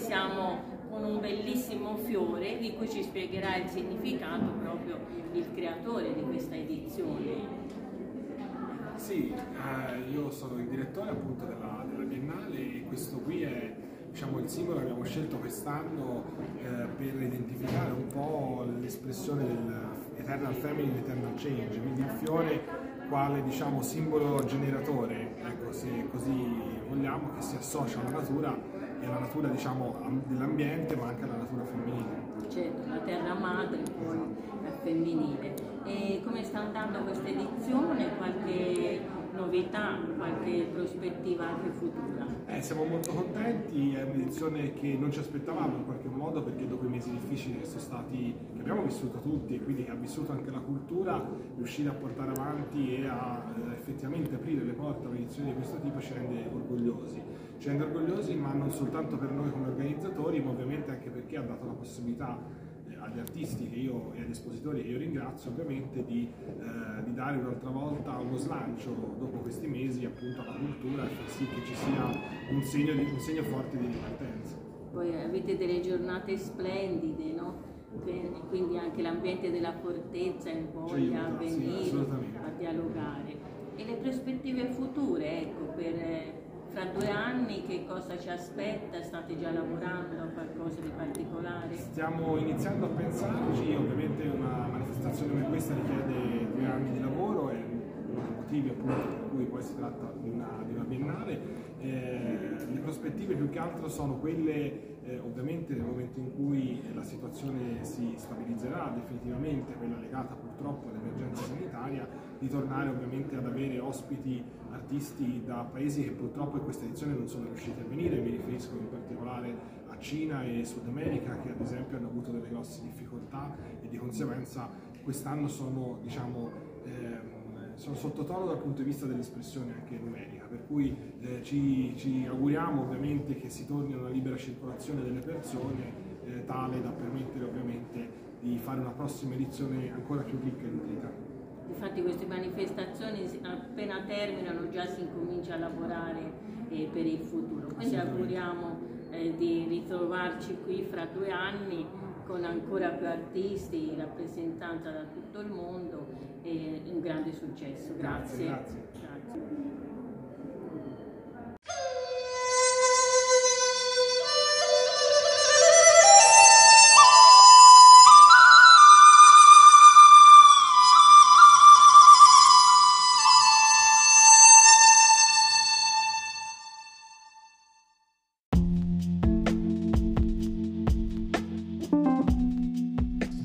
siamo con un bellissimo fiore di cui ci spiegherà il significato proprio il creatore di questa edizione. Sì, eh, io sono il direttore appunto della, della Biennale e questo qui è diciamo, il simbolo che abbiamo scelto quest'anno eh, per identificare un po' l'espressione dell'Eternal Family, l'Eternal Change, quindi il fiore quale diciamo, simbolo generatore, se così vogliamo, che si associa alla natura e alla natura diciamo, dell'ambiente ma anche alla natura femminile. Certo, la terra madre poi è femminile. E come sta andando questa edizione? Qualche novità, qualche prospettiva anche futura? Eh, siamo molto contenti, è un'edizione che non ci aspettavamo in qualche modo perché dopo i mesi difficili che stati, che abbiamo vissuto tutti e quindi che ha vissuto anche la cultura, riuscire a portare avanti e a eh, effettivamente aprire le porte a un'edizione di questo tipo ci rende orgogliosi. Ci rende orgogliosi ma non soltanto per noi come organizzatori, ma ovviamente anche perché ha dato la possibilità agli artisti che io, e agli espositori che io ringrazio ovviamente di, eh, di, dare un'altra volta uno slancio dopo questi mesi appunto alla cultura e far sì che ci sia un segno, di, un segno forte di ripartenza. Poi avete delle giornate splendide, no? quindi anche l'ambiente della fortezza invoglia a venire, sì, a dialogare. E le prospettive future, ecco, per fra due anni che cosa ci aspetta? State già lavorando a qualcosa di particolare? Stiamo iniziando a pensarci, ovviamente una manifestazione come questa richiede due anni di lavoro e uno dei motivi appunto per cui poi si tratta di una, di una biennale. Eh, le prospettive più che altro sono quelle eh, ovviamente nel momento in cui la situazione si stabilizzerà definitivamente, quella legata purtroppo all'emergenza sanitaria, di tornare ovviamente ad avere ospiti artisti da paesi che purtroppo in questa edizione non sono riusciti a venire, mi riferisco in particolare a Cina e Sud America che ad esempio hanno avuto delle grosse difficoltà e di conseguenza quest'anno sono diciamo, eh, sono sottotono dal punto di vista dell'espressione anche numerica, per cui eh, ci, ci, auguriamo ovviamente che si torni a una libera circolazione delle persone, eh, tale da permettere ovviamente di fare una prossima edizione ancora più ricca e nutrita. Infatti queste manifestazioni appena terminano già si incomincia a lavorare eh, per il futuro, quindi auguriamo eh, di ritrovarci qui fra due anni con ancora più artisti, rappresentanza da tutto il mondo e un grande successo. Grazie. grazie. grazie.